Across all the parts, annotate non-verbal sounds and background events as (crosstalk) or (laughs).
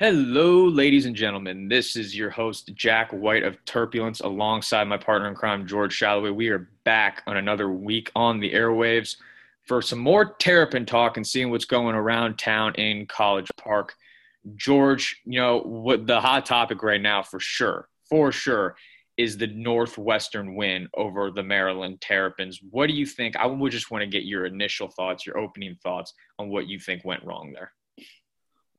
Hello, ladies and gentlemen. This is your host, Jack White of Turbulence, alongside my partner in crime, George Shalloway. We are back on another week on the airwaves for some more Terrapin talk and seeing what's going around town in College Park. George, you know, what the hot topic right now for sure, for sure, is the Northwestern win over the Maryland Terrapins. What do you think? I would just want to get your initial thoughts, your opening thoughts on what you think went wrong there.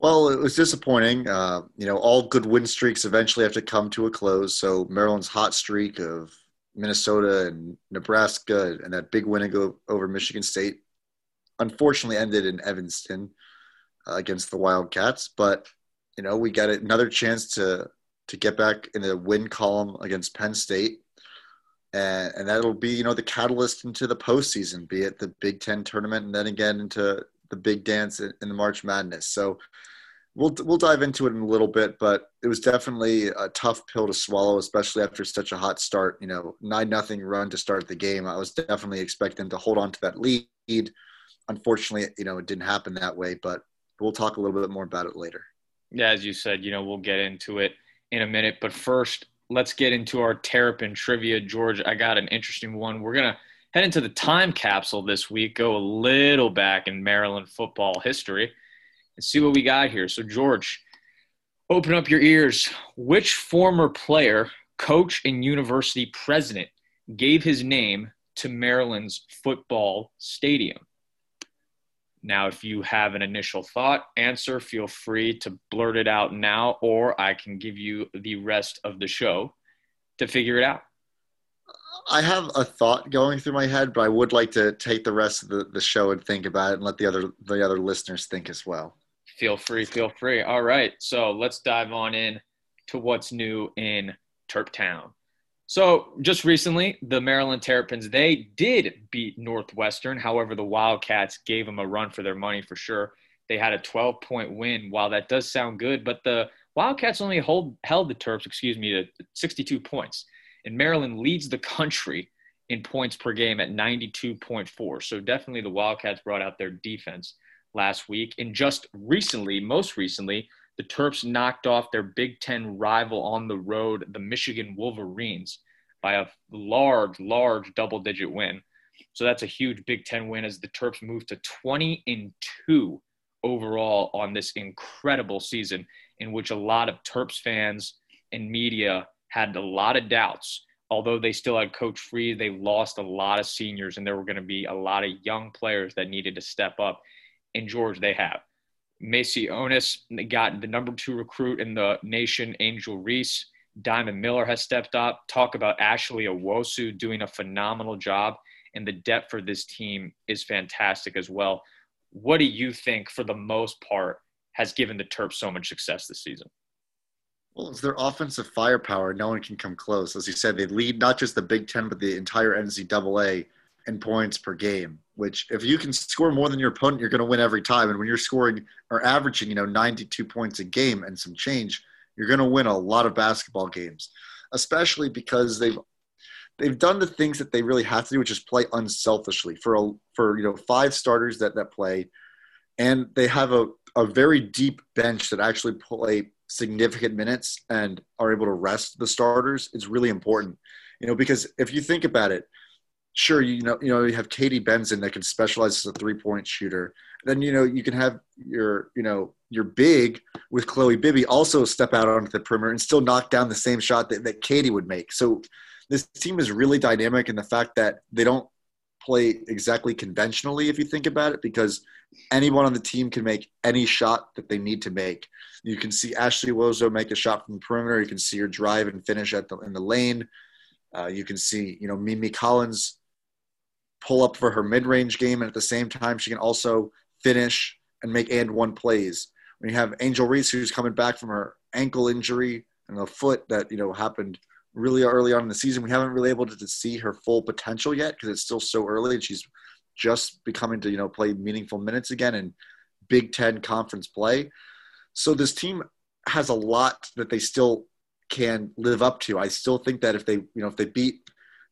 Well, it was disappointing. Uh, you know, all good win streaks eventually have to come to a close. So Maryland's hot streak of Minnesota and Nebraska and that big win over Michigan State unfortunately ended in Evanston uh, against the Wildcats. But you know, we got another chance to to get back in the win column against Penn State. And, and that'll be, you know, the catalyst into the postseason, be it the Big Ten tournament and then again into the big dance in, the March Madness. So we'll we'll dive into it in a little bit, but it was definitely a tough pill to swallow, especially after such a hot start. You know, nine nothing run to start the game. I was definitely expecting to hold on to that lead. Unfortunately, you know, it didn't happen that way, but we'll talk a little bit more about it later. Yeah, as you said, you know, we'll get into it in a minute, but first, let's get into our Terrapin trivia. George, I got an interesting one. We're gonna head into the time capsule this week, go a little back in Maryland football history, and see what we got here. So, George, open up your ears. Which former player, coach, and university president gave his name to Maryland's football stadium? Now, if you have an initial thought, answer, feel free to blurt it out now, or I can give you the rest of the show to figure it out. I have a thought going through my head, but I would like to take the rest of the, the show and think about it and let the other the other listeners think as well. Feel free, feel free. All right. So let's dive on in to what's new in Terp Town. So just recently, the Maryland Terrapins, they did beat Northwestern. However, the Wildcats gave them a run for their money for sure. They had a 12 point win. While that does sound good, but the Wildcats only hold, held the Terps, excuse me, to 62 points and Maryland leads the country in points per game at 92.4. So definitely the Wildcats brought out their defense last week. And just recently, most recently, the Terps knocked off their Big Ten rival on the road, the Michigan Wolverines, by a large, large double digit win. So that's a huge Big Ten win as the Terps move to 20 and 2 overall on this incredible season, in which a lot of Terps fans and media had a lot of doubts. Although they still had Coach Frese, they lost a lot of seniors, and there were going to be a lot of young players that needed to step up. In George, they have. Macy Onis got the number two recruit in the nation, Angel Reese. Diamond Miller has stepped up. Talk about Ashley Owusu doing a phenomenal job. And the depth for this team is fantastic as well. What do you think, for the most part, has given the Terps so much success this season? Well, it's their offensive firepower. No one can come close. As you said, they lead not just the Big Ten, but the entire NCAA in points per game. Which, if you can score more than your opponent, you're going to win every time. And when you're scoring or averaging, you know, 92 points a game and some change, you're going to win a lot of basketball games. Especially because they've they've done the things that they really have to do, which is play unselfishly for a, for you know five starters that that play, and they have a a very deep bench that actually play significant minutes and are able to rest the starters is really important. You know, because if you think about it, sure, you know, you know, you have Katie Benzan that can specialize as a three point shooter. Then you know you can have your you know your big with Chloe Bibby also step out onto the perimeter and still knock down the same shot that, that Katie would make. So this team is really dynamic in the fact that they don't play exactly conventionally if you think about it because anyone on the team can make any shot that they need to make. You can see Ashley Owusu make a shot from the perimeter. You can see her drive and finish at the in the lane. Uh, you can see you know Mimi Collins pull up for her mid-range game, and at the same time she can also finish and make and one plays. When you have Angel Reese who's coming back from her ankle injury and the foot that you know happened really early on in the season, we haven't really able to, to see her full potential yet because it's still so early and she's just becoming to you know play meaningful minutes again in Big Ten conference play. So this team has a lot that they still can live up to. I still think that if they, you know, if they beat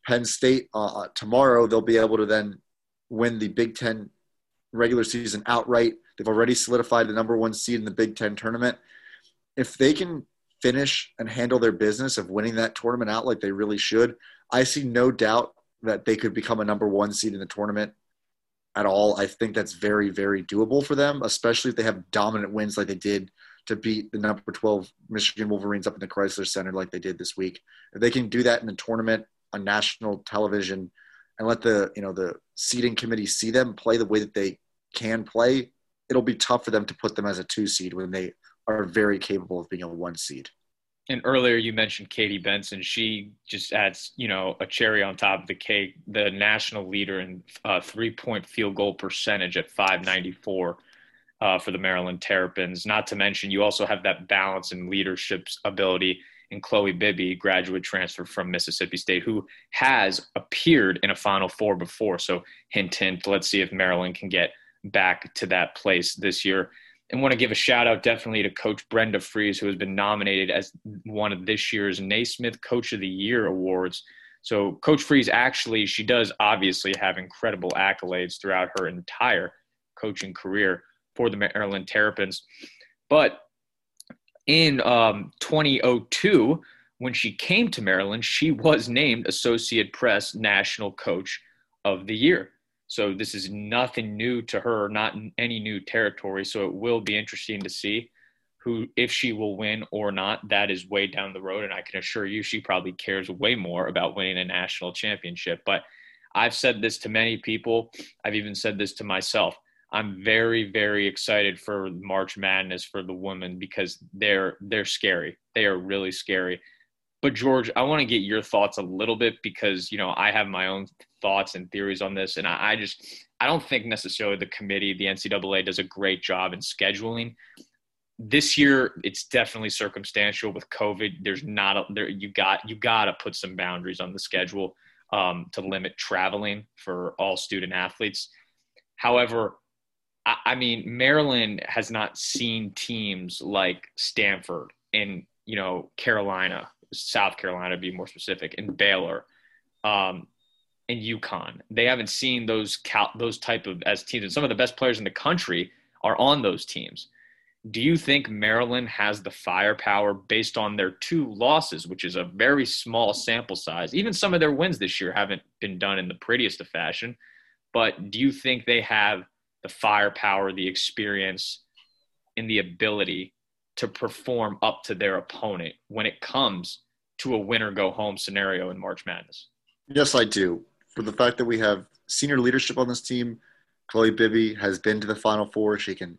Penn State uh, uh, tomorrow, they'll be able to then win the Big Ten regular season outright. They've already solidified the number one seed in the Big Ten tournament. if they can finish and handle their business of winning that tournament out like they really should, I see no doubt that they could become a number one seed in the tournament at all. I think that's very, very doable for them, especially if they have dominant wins like they did to beat the number 12 Michigan Wolverines up in the Crisler Center like they did this week. If they can do that in the tournament on national television and let the, you know, the seeding committee see them play the way that they can play, it'll be tough for them to put them as a two seed when they are very capable of being a one seed. And earlier you mentioned Katie Benzan. She just adds, you know, a cherry on top of the cake. The national leader in uh, three-point field goal percentage at 594 uh, for the Maryland Terrapins. Not to mention, you also have that balance and leadership ability in Chloe Bibby, graduate transfer from Mississippi State, who has appeared in a Final Four before. So hint, hint. Let's see if Maryland can get back to that place this year and want to give a shout out definitely to Coach Brenda Frese, who has been nominated as one of this year's Naismith Coach of the Year awards. So, Coach Frese actually, she does obviously have incredible accolades throughout her entire coaching career for the Maryland Terrapins. But in um, 2002, when she came to Maryland, she was named Associate Press National Coach of the Year. So this is nothing new to her, not any new territory. So it will be interesting to see who, if she will win or not. That is way down the road, and I can assure you, she probably cares way more about winning a national championship. But I've said this to many people. I've even said this to myself. I'm very, very excited for March Madness for the women because they're they're scary. They are really scary. But George, I want to get your thoughts a little bit because you know I have my own thoughts and theories on this, and I, I just I don't think necessarily the committee, the NCAA, does a great job in scheduling. This year, it's definitely circumstantial with COVID. There's not a, there. You got you got to put some boundaries on the schedule um, to limit traveling for all student athletes. However, I, I mean Maryland has not seen teams like Stanford and you know Carolina South Carolina, to be more specific, and Baylor, um, and UConn. They haven't seen those cal- those type of as teams, and some of the best players in the country are on those teams. Do you think Maryland has the firepower based on their two losses, which is a very small sample size? Even some of their wins this year haven't been done in the prettiest of fashion. But do you think they have the firepower, the experience, and the ability to perform up to their opponent when it comes to a winner go home scenario in March Madness? Yes, I do. For the fact that we have senior leadership on this team, Chloe Bibby has been to the Final Four. She can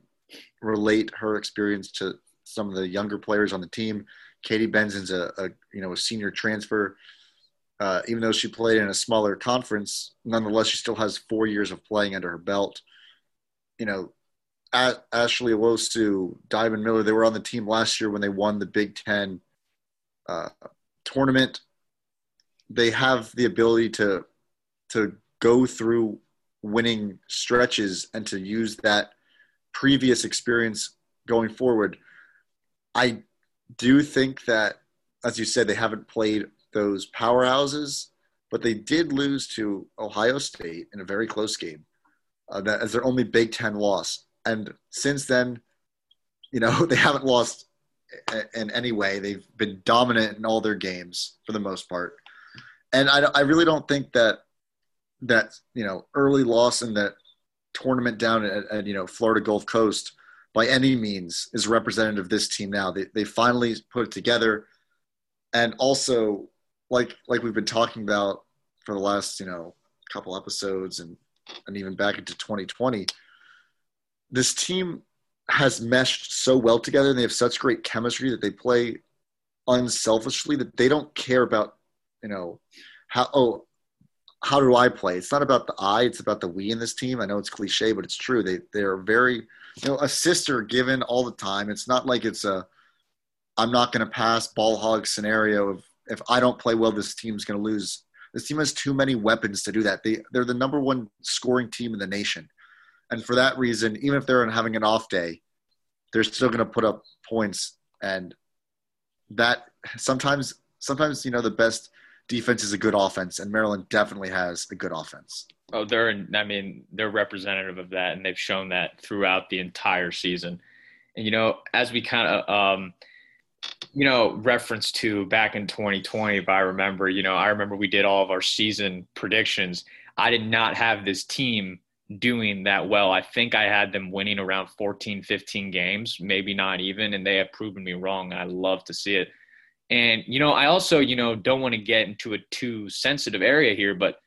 relate her experience to some of the younger players on the team. Katie Benzan's a, a you know a senior transfer. Uh, even though she played in a smaller conference, nonetheless she still has four years of playing under her belt. You know, at Ashley Owusu, Diamond Miller, they were on the team last year when they won the Big Ten uh, tournament. They have the ability to to go through winning stretches and to use that previous experience going forward. I do think that, as you said, they haven't played those powerhouses, but they did lose to Ohio State in a very close game. Uh, that as their only Big Ten loss and since then, you know, (laughs) they haven't lost in any way. They've been dominant in all their games for the most part. And I, I really don't think that that you know early loss in that tournament down at, at, you know Florida Gulf Coast by any means is representative of this team now. They they finally put it together, and also like like we've been talking about for the last you know couple episodes and and even back into 2020 this team has meshed so well together and they have such great chemistry that they play unselfishly that they don't care about you know how oh how do I play? It's not about the I, it's about the we in this team. I know it's cliche, but it's true. They they're very you know a sister given all the time. It's not like it's a I'm not going to pass ball hog scenario of if I don't play well, this team's going to lose. This team has too many weapons to do that. They they're the number one scoring team in the nation. And for that reason, even if they're having an off day, they're still going to put up points. And that sometimes, sometimes you know, the best defense is a good offense, and Maryland definitely has a good offense. Oh, they're I mean, they're representative of that, and they've shown that throughout the entire season. And you know, as we kind of um, you know, reference to back in 2020, if I remember, you know, I remember we did all of our season predictions. I did not have this team doing that well. I think I had them winning around 14, 15 games, maybe not even, and they have proven me wrong. I love to see it. And, you know, I also, you know, don't want to get into a too sensitive area here, but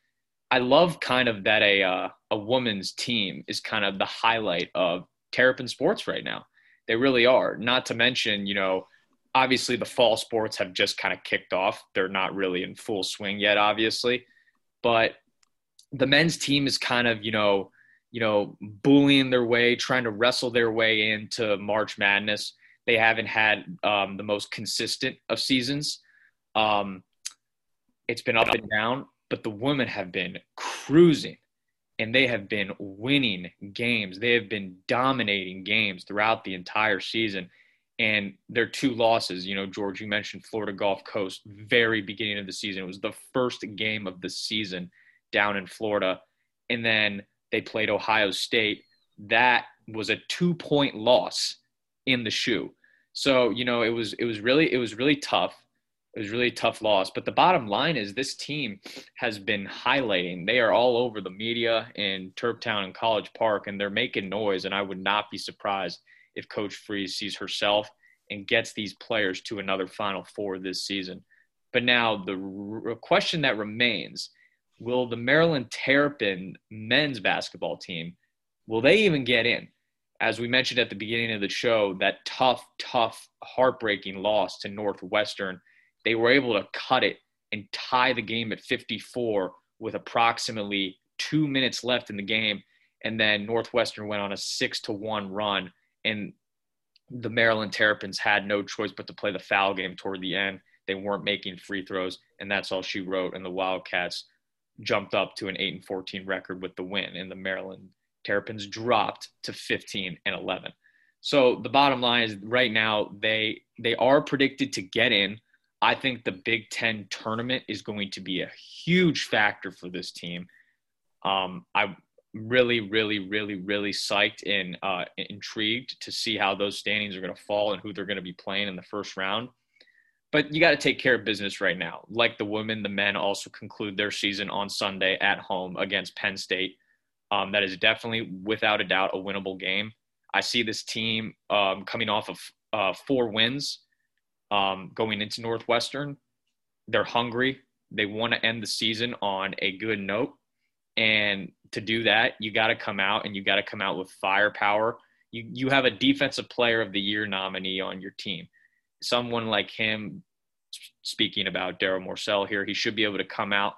I love kind of that a, uh, a woman's team is kind of the highlight of Terrapin sports right now. They really are. Not to mention, you know, obviously the fall sports have just kind of kicked off. They're not really in full swing yet, obviously. But the men's team is kind of, you know, you know, bullying their way, trying to wrestle their way into March Madness. They haven't had um, the most consistent of seasons. Um, it's been up and down, but the women have been cruising and they have been winning games. They have been dominating games throughout the entire season. And their two losses, you know, George, you mentioned Florida Gulf Coast, very beginning of the season. It was the first game of the season down in Florida. And then they played Ohio State. That was a two point loss in the shoe. So, you know, it was it was really it was really tough. It was really tough loss. But the bottom line is this team has been highlighting. They are all over the media in Terptown and College Park, and they're making noise. And I would not be surprised if Coach Frese sees herself and gets these players to another Final Four this season. But now the r- question that remains will the Maryland Terrapin men's basketball team, will they even get in? As we mentioned at the beginning of the show, that tough, tough, heartbreaking loss to Northwestern, they were able to cut it and tie the game at 54 with approximately two minutes left in the game. And then Northwestern went on a six to one run, and the Maryland Terrapins had no choice but to play the foul game toward the end. They weren't making free throws, and that's all she wrote. And the Wildcats jumped up to an 8 and 14 record with the win, and the Maryland Terrapins dropped to 15 and 11. So the bottom line is right now they they are predicted to get in. I think the Big Ten tournament is going to be a huge factor for this team. Um, I'm really, really, really, really psyched and uh, intrigued to see how those standings are going to fall and who they're going to be playing in the first round but you got to take care of business right now. Like the women, the men also conclude their season on Sunday at home against Penn State. Um, that is definitely, without a doubt, a winnable game. I see this team um, coming off of uh, four wins um, going into Northwestern. They're hungry. They want to end the season on a good note. And to do that, you got to come out and you got to come out with firepower. You, you have a defensive player of the year nominee on your team someone like him, speaking about Darryl Morsell here, he should be able to come out,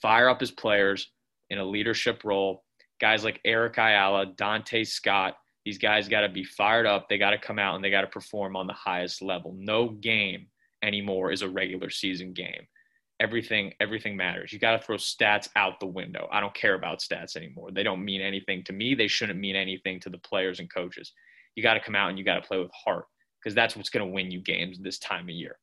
fire up his players in a leadership role. Guys like Eric Ayala, Donta Scott, these guys got to be fired up. They got to come out and they got to perform on the highest level. No game anymore is a regular season game. Everything, everything matters. You got to throw stats out the window. I don't care about stats anymore. They don't mean anything to me. They shouldn't mean anything to the players and coaches. You got to come out and you got to play with heart because that's what's going to win you games this time of year.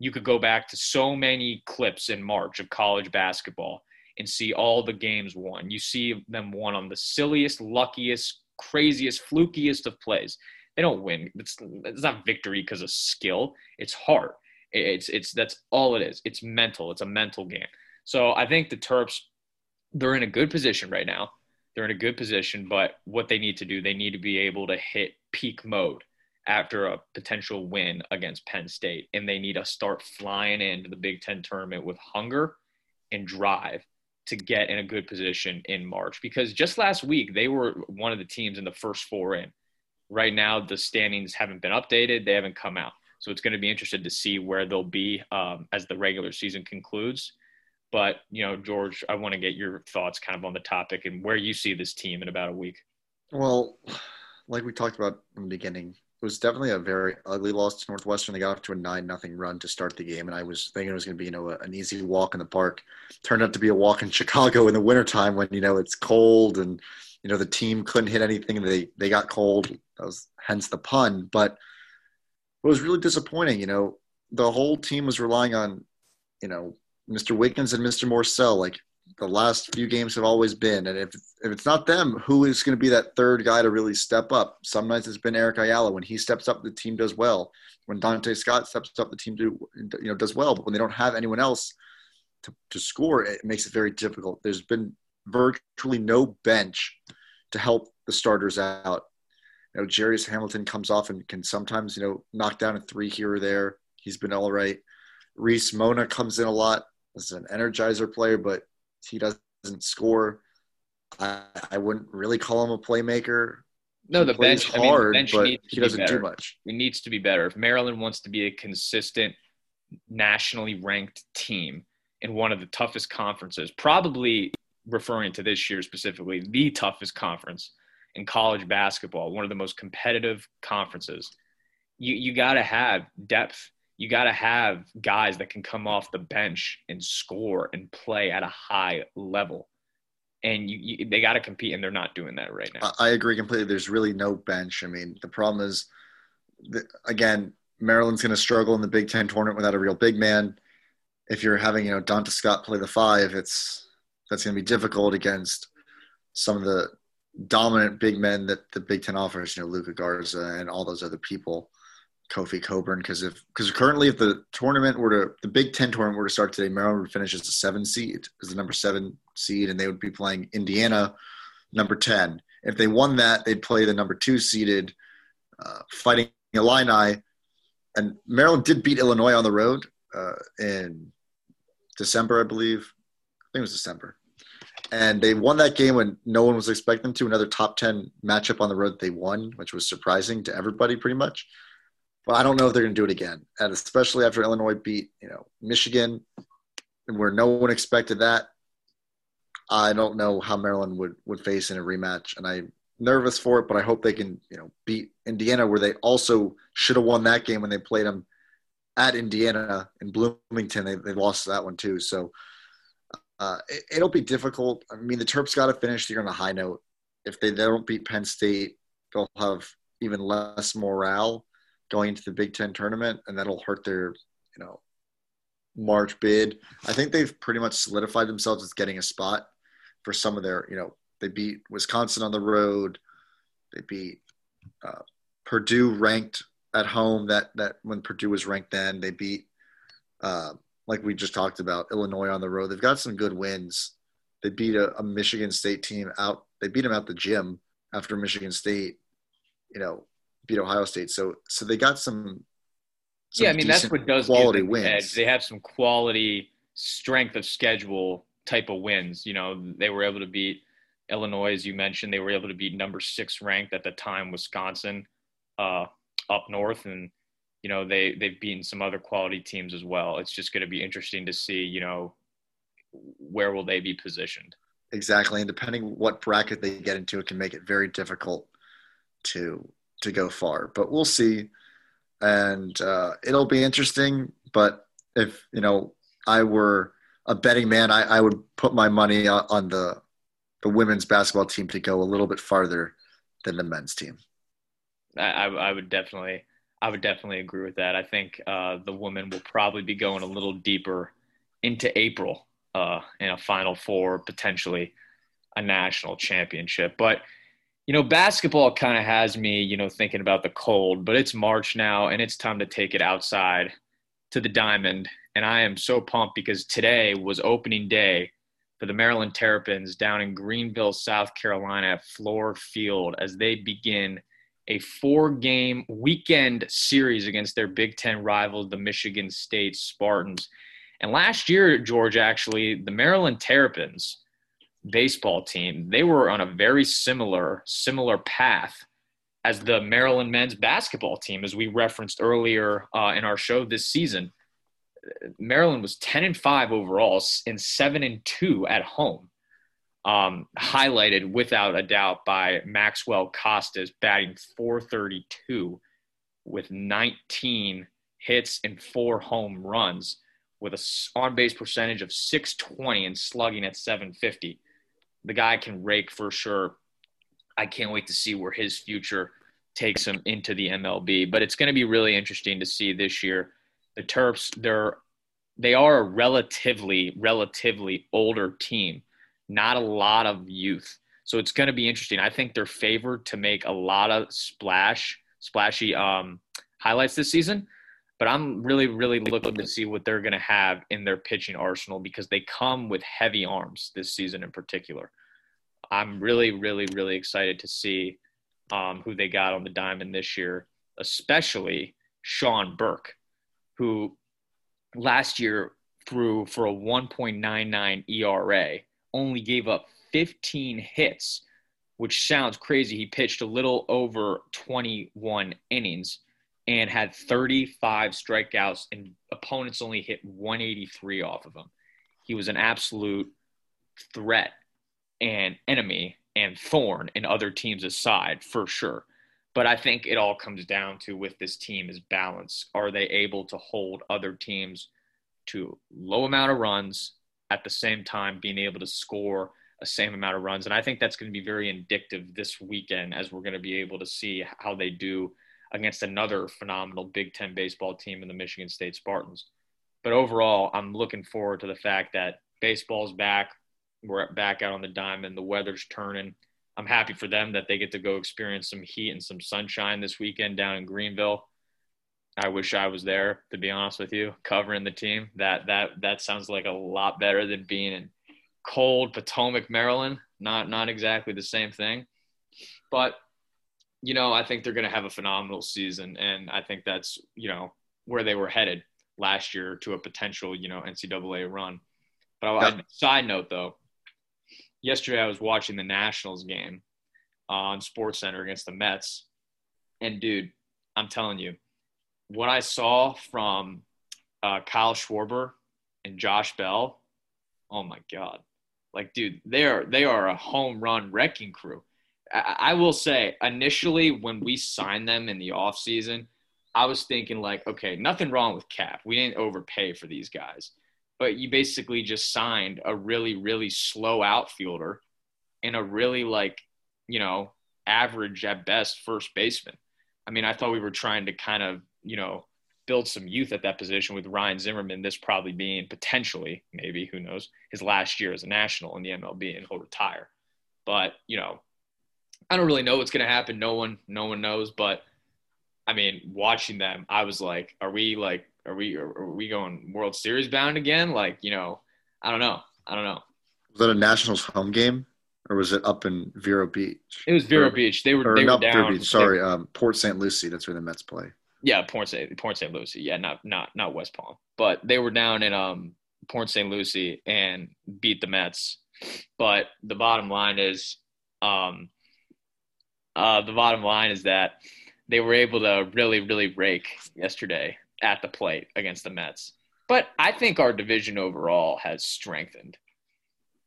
You could go back to so many clips in March of college basketball and see all the games won. You see them won on the silliest, luckiest, craziest, flukiest of plays. They don't win. It's, it's not victory because of skill. It's heart. It's it's that's all it is. It's mental. It's a mental game. So I think the Terps they're in a good position right now. They're in a good position, but what they need to do, they need to be able to hit peak mode after a potential win against Penn State, and they need to start flying into the Big Ten tournament with hunger and drive to get in a good position in March. Because just last week, they were one of the teams in the first four in. Right now, the standings haven't been updated, they haven't come out. So it's going to be interested to see where they'll be um, as the regular season concludes. But, you know, George, I want to get your thoughts kind of on the topic and where you see this team in about a week. Well, like we talked about in the beginning, it was definitely a very ugly loss to Northwestern. They got off to a nine nothing run to start the game, and I was thinking it was going to be you know an easy walk in the park. Turned out to be a walk in (laughs) Chicago in the wintertime when you know it's cold and you know the team couldn't hit anything they they got cold. That was hence the pun. But it was really disappointing. You know the whole team was relying on you know Mr. Wiggins and Mr. Morsell. Like the last few games have always been. And if if it's not them, who is going to be that third guy to really step up? Some nights it's been Eric Ayala. When he steps up, the team does well. When Donta Scott steps up, the team do you know does well. But when they don't have anyone else to, to score, it makes it very difficult. There's been virtually no bench to help the starters out. You know, Jairus Hamilton comes off and can sometimes, you know, knock down a three here or there. He's been all right. Reese Mona comes in a lot as an energizer player, but he doesn't score. I, I wouldn't really call him a playmaker. No, the bench, hard, I mean, the bench but needs to he doesn't do much. It needs to be better. If Maryland wants to be a consistent, nationally ranked team in one of the toughest conferences, probably referring to this year specifically, the toughest conference in college basketball, one of the most competitive conferences, you, you got to have depth. You got to have guys that can come off the bench and score and play at a high level. And you, you they got to compete, and they're not doing that right now. I agree completely. There's really no bench. I mean, the problem is, again, Maryland's going to struggle in the Big Ten tournament without a real big man. If you're having, you know, Donta Scott play the five, it's that's going to be difficult against some of the dominant big men that the Big Ten offers. You know, Luka Garza and all those other people, Kofi Cockburn. Because if because currently, if the tournament were to the Big Ten tournament were to start today, Maryland would finish as a seven seed, as the number seven seed, and they would be playing Indiana, number ten. If they won that, they'd play the number two seeded, uh, fighting Illini. And Maryland did beat Illinois on the road uh, in December, I believe. I think it was December. And they won that game when no one was expecting them to. Another top 10 matchup on the road they won, which was surprising to everybody pretty much. But I don't know if they're going to do it again. And especially after Illinois beat, you know, Michigan, where no one expected that. I don't know how Maryland would, would face in a rematch. And I'm nervous for it, but I hope they can, you know, beat Indiana where they also should have won that game when they played them at Indiana in Bloomington. They, they lost that one too. So uh, it, will be difficult. I mean, the Terps got to finish the year on a high note. If they, they don't beat Penn State, they'll have even less morale going into the Big Ten tournament, and that'll hurt their, you know, March bid. I think they've pretty much solidified themselves as getting a spot for some of their, you know, they beat Wisconsin on the road. They beat uh, Purdue ranked at home. That that when Purdue was ranked then, they beat uh, like we just talked about Illinois on the road. They've got some good wins. They beat a, a Michigan State team out. They beat them at the gym after Michigan State, you know, beat Ohio State. So so they got some. some yeah, I mean that's what does quality wins. edge. They have some quality strength of schedule type of wins. You know, they were able to beat Illinois, as you mentioned. They were able to beat number six ranked at the time Wisconsin uh, up north, and you know they they've beaten some other quality teams as well. It's just going to be interesting to see. You know, where will they be positioned? Exactly, and depending what bracket they get into, it can make it very difficult to to go far. But we'll see, and uh, it'll be interesting. But if you know, I were a betting man, I, I would put my money on, the the women's basketball team to go a little bit farther than the men's team. I, I I would definitely I would definitely agree with that. I think uh, the women will probably be going a little deeper into April uh, in a Final Four, potentially a national championship. But you know, basketball kind of has me, you know, thinking about the cold. But it's March now, and it's time to take it outside to the diamond. And I am so pumped because today was opening day for the Maryland Terrapins down in Greenville, South Carolina at Fluor Field as they begin a four game weekend series against their Big Ten rivals, the Michigan State Spartans. And last year, George, actually, the Maryland Terrapins baseball team, they were on a very similar, similar path as the Maryland men's basketball team, as we referenced earlier uh, in our show this season. Maryland was 10 and 5 overall and 7 and 2 at home um, highlighted without a doubt by Maxwell Costes batting 432 with 19 hits and four home runs with a on base percentage of 620 and slugging at 750. The guy can rake for sure. I can't wait to see where his future takes him into the MLB. But it's going to be really interesting to see this year. The Terps, they're they are a relatively relatively older team not a lot of youth. So it's going to be interesting. I think they're favored to make a lot of splash, splashy um, highlights this season. But I'm really, really looking to see what they're going to have in their pitching arsenal because they come with heavy arms this season in particular. I'm really, really, really excited to see um, who they got on the diamond this year, especially Sean Burke, who last year threw for a 1.99 ERA, only gave up 15 hits, which sounds crazy. He pitched a little over 21 innings and had 35 strikeouts, and opponents only hit 183 off of him. He was an absolute threat and enemy and thorn in other teams' aside for sure. But I think it all comes down to with this team is balance. Are they able to hold other teams to low amount of runs at the same time being able to score a same amount of runs? And I think that's going to be very indicative this weekend as we're going to be able to see how they do against another phenomenal Big Ten baseball team in the Michigan State Spartans. But overall, I'm looking forward to the fact that baseball's back. We're back out on the diamond. The weather's turning. I'm happy for them that they get to go experience some heat and some sunshine this weekend down in Greenville. I wish I was there, to be honest with you, covering the team. That that that sounds like a lot better than being in cold Potomac, Maryland. Not not exactly the same thing, but you know I think they're going to have a phenomenal season, and I think that's you know where they were headed last year to a potential you know NCAA run. But I, side note though, yesterday I was watching the Nationals game on Sports Center against the Mets, and dude, I'm telling you, what I saw from uh, Kyle Schwarber and Josh Bell, oh my god, like dude, they are they are a home run wrecking crew. I, I will say, initially when we signed them in the off season, I was thinking like, okay, nothing wrong with Cap. We didn't overpay for these guys but you basically just signed a really, really slow outfielder and a really like, you know, average at best first baseman. I mean, I thought we were trying to kind of, you know, build some youth at that position with Ryan Zimmerman, this probably being potentially, maybe, who knows, his last year as a national in the MLB and he'll retire. But, you know, I don't really know what's to happen. No one, no one knows. But I mean, watching them, I was like, are we like are we are we going World Series bound again? Like, you know, I don't know. I don't know. Was that a Nationals home game, or was it up in Vero Beach? It was Vero or, Beach. They were they were down. Vero Beach, sorry, um, Port St. Lucie. That's where the Mets play. Yeah, Port St. Port St. Lucie. Yeah, not not not West Palm, but they were down in um Port St. Lucie and beat the Mets. But the bottom line is, um, uh, the bottom line is that they were able to really really rake yesterday at the plate against the Mets. But I think our division overall has strengthened.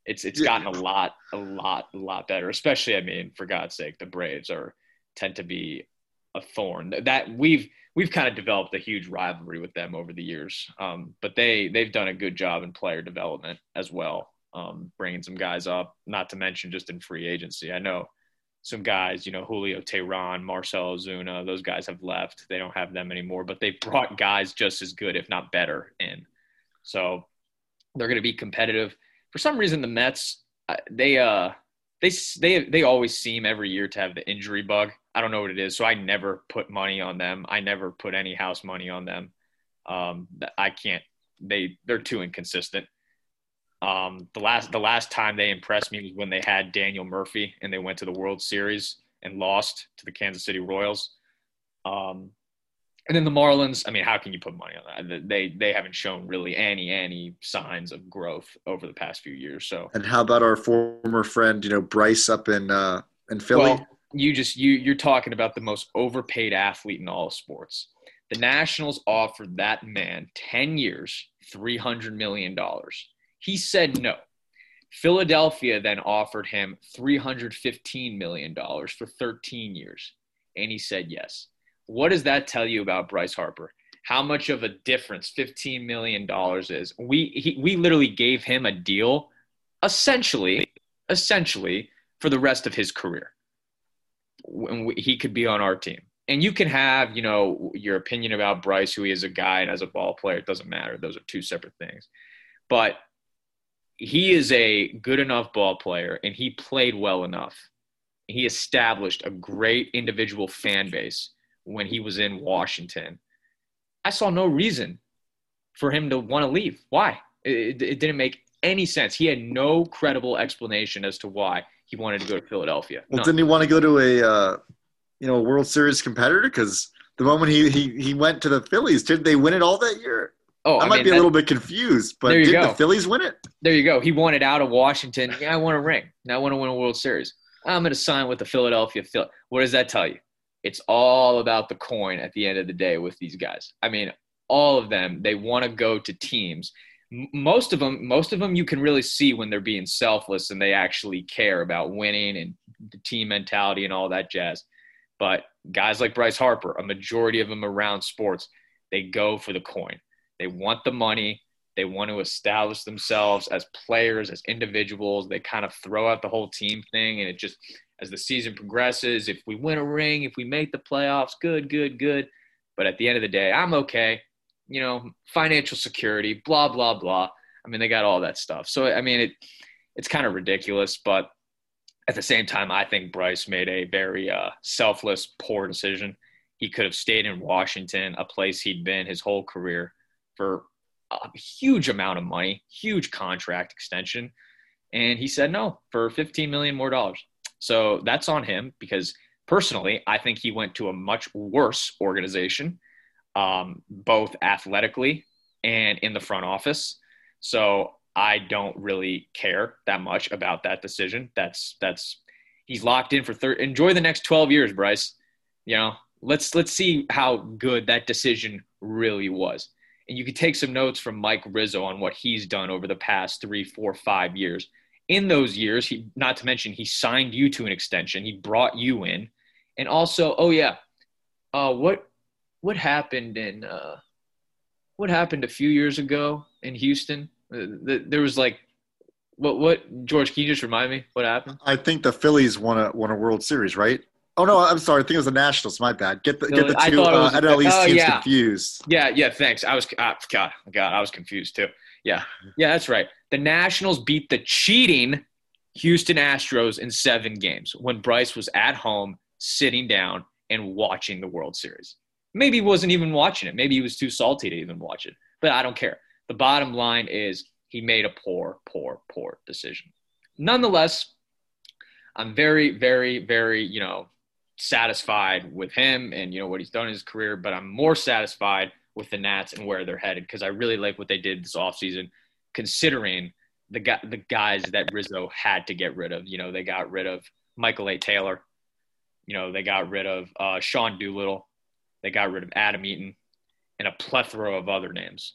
It's it's gotten a lot, a lot, a lot better. Especially, I mean, for God's sake, the Braves are tend to be a thorn that we've we've kind of developed a huge rivalry with them over the years. Um, but they they've done a good job in player development as well, um, bringing some guys up. Not to mention just in free agency. I know some guys, you know, Julio Teheran, Marcell Ozuna, those guys have left. They don't have them anymore, but they brought guys just as good, if not better, in. So they're going to be competitive. For some reason, the Mets, they, uh, they, they, they always seem every year to have the injury bug. I don't know what it is. So I never put money on them. I never put any house money on them. Um, I can't, they, they're too inconsistent. Um, the last the last time they impressed me was when they had Daniel Murphy and they went to the World Series and lost to the Kansas City Royals. Um, and then the Marlins. I mean, how can you put money on that? They they haven't shown really any any signs of growth over the past few years. So. And how about our former friend, you know, Bryce up in uh, in Philly? Well, you just you you're talking about the most overpaid athlete in all sports. The Nationals offered that man ten years, three hundred million dollars he said no. Philadelphia then offered him $315 million for 13 years, and he said yes. What does that tell you about Bryce Harper? How much of a difference $15 million is? We, he, we literally gave him a deal essentially, essentially for the rest of his career. When he could be on our team. And you can have, you know, your opinion about Bryce, who he is a guy and as a ball player, it doesn't matter. Those are two separate things. But he is a good enough ball player and he played well enough. He established a great individual fan base when he was in Washington. I saw no reason for him to want to leave. Why? It, it, didn't make any sense. He had no credible explanation as to why he wanted to go to Philadelphia. Well, didn't he want to go to a uh, you know a World Series competitor? Because the moment he, he he went to the Phillies, did they win it all that year? Oh, I, I might mean, be a little bit confused, but did go. the Phillies win it? There you go. He wanted out of Washington. Yeah, I want a ring. Now I want to win a World Series. I'm going to sign with the Philadelphia Phil. What does that tell you? It's all about the coin at the end of the day with these guys. I mean, all of them, they want to go to teams. Most of them, most of them, you can really see when they're being selfless and they actually care about winning and the team mentality and all that jazz. But guys like Bryce Harper, a majority of them around sports, they go for the coin. They want the money. They want to establish themselves as players, as individuals. They kind of throw out the whole team thing. And it just, as the season progresses, if we win a ring, if we make the playoffs, good, good, good. But at the end of the day, I'm okay. You know, financial security, blah, blah, blah. I mean, they got all that stuff. So, I mean, it, it's kind of ridiculous. But at the same time, I think Bryce made a very uh, selfless, poor decision. He could have stayed in Washington, a place he'd been his whole career for a huge amount of money, huge contract extension. And he said no for 15 million more dollars. So that's on him because personally, I think he went to a much worse organization, um, both athletically and in the front office. So I don't really care that much about that decision. That's that's he's locked in for third. Enjoy the next 12 years, Bryce. You know, let's let's see how good that decision really was and you could take some notes from Mike Rizzo on what he's done over the past three, four, five years. In those years, he not to mention he signed you to an extension. He brought you in, and also, oh yeah, uh, what what happened in uh, what happened a few years ago in Houston? Uh, there was like what what George? Can you just remind me what happened? I think the Phillies won a won a World Series, right? Oh no, I'm sorry. I think it was the Nationals. My bad. Get the get the two uh, was, NL East oh, teams yeah. confused. Yeah, yeah. Thanks. I was uh, God, God, I was confused too. Yeah, yeah. That's right. The Nationals beat the cheating Houston Astros in seven games when Bryce was at home, sitting down and watching the World Series. Maybe he wasn't even watching it. Maybe he was too salty to even watch it. But I don't care. The bottom line is he made a poor, poor, poor decision. Nonetheless, I'm very, very, very, you know, satisfied with him and you know what he's done in his career, but I'm more satisfied with the Nats and where they're headed because I really like what they did this offseason, considering the guy, the guys that Rizzo had to get rid of. You know, they got rid of Michael A. Taylor. You know, they got rid of uh, Sean Doolittle. They got rid of Adam Eaton and a plethora of other names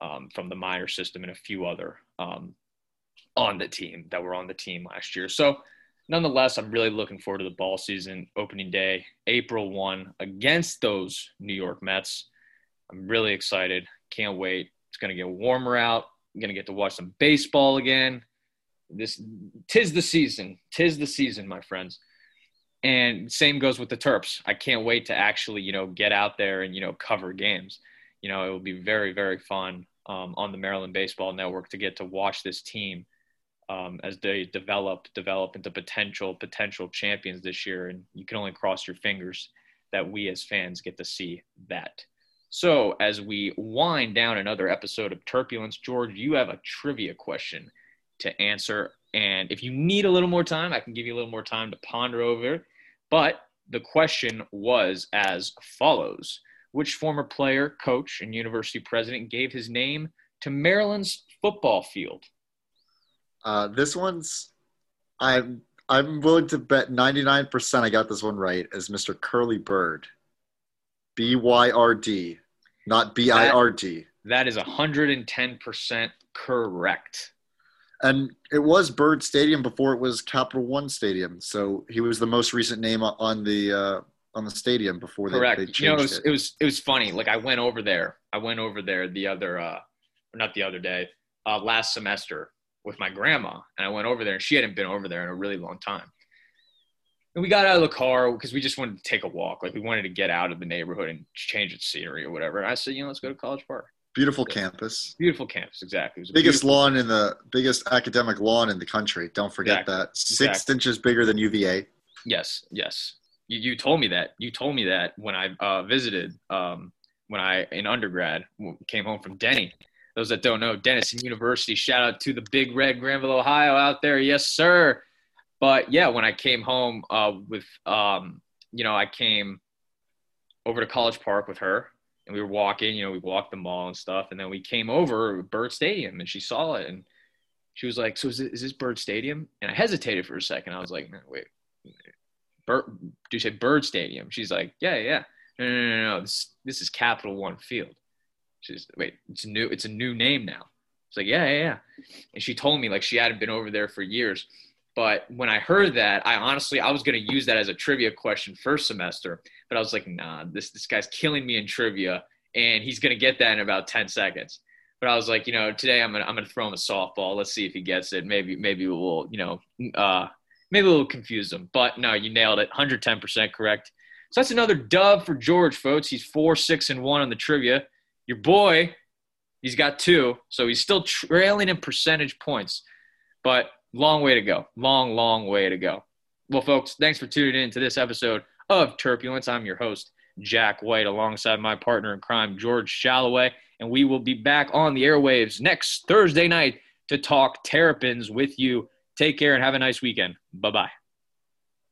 um, from the minor system and a few other um, on the team that were on the team last year. So nonetheless, I'm really looking forward to the ball season opening day, April 1 against those New York Mets. I'm really excited. Can't wait. It's going to get warmer out. I'm going to get to watch some baseball again. This tis the season. Tis the season, my friends. And same goes with the Terps. I can't wait to actually, you know, get out there and, you know, cover games. You know, it will be very, very fun um, on the Maryland Baseball Network to get to watch this team um, as they develop develop into potential potential champions this year. And you can only cross your fingers that we as fans get to see that. So as we wind down another episode of Turbulence, George, you have a trivia question to answer. And if you need a little more time, I can give you a little more time to ponder over it. But the question was as follows Which former player, coach, and university president gave his name to Maryland's football field? Uh, this one's I'm I'm willing to bet 99% I got this one right as Mr. Curley Byrd. B Y R D, not B I R D. That is 110% correct. And it was Byrd Stadium before it was Capital One Stadium. So he was the most recent name on the uh, on the stadium before they, Correct. they changed you know, it was, it. it was it was funny. Like I went over there. I went over there the other uh, not the other day, uh, last semester with my grandma, and I went over there, and she hadn't been over there in a really long time. And we got out of the car because we just wanted to take a walk. Like we wanted to get out of the neighborhood and change its scenery or whatever. And I said, you know, let's go to College Park. Beautiful campus. Beautiful campus, exactly. It was Biggest lawn in the biggest academic lawn in the country. Don't forget Exactly. that. Six Exactly. inches bigger than UVA. Yes, yes. You, you told me that. You told me that when I uh, visited, um, when I in undergrad came home from Denny. Those that don't know, Denison University. Shout out to the Big Red Granville, Ohio, out there. Yes, sir. But yeah, when I came home uh, with, um, you know, I came over to College Park with her, and we were walking. You know, we walked the mall and stuff, and then we came over Byrd Stadium, and she saw it, and she was like, "So is, it, is this Byrd Stadium?" And I hesitated for a second. I was like, "No, "Wait, Byrd, do you say Byrd Stadium? She's like, yeah, yeah. No, no, no, no. This this is Capital One Field. She's wait, it's new. It's a new name now. It's like, yeah, yeah, yeah. And she told me like she hadn't been over there for years. But when I heard that, I honestly I was gonna use that as a trivia question first semester. But I was like, nah, this this guy's killing me in trivia, and he's gonna get that in about ten seconds. But I was like, you know, today I'm gonna I'm gonna throw him a softball. Let's see if he gets it. Maybe maybe we'll you know uh, maybe we'll confuse him. But no, you nailed it. 110% correct. So that's another dub for George, folks. He's four, six, and one on the trivia. Your boy, he's got two, so he's still trailing in percentage points. But long way to go. Long, long way to go. Well, folks, thanks for tuning in to this episode of Turbulence. I'm your host, Jack White, alongside my partner in crime, George Shalloway. And we will be back on the airwaves next Thursday night to talk Terrapins with you. Take care and have a nice weekend. Bye bye.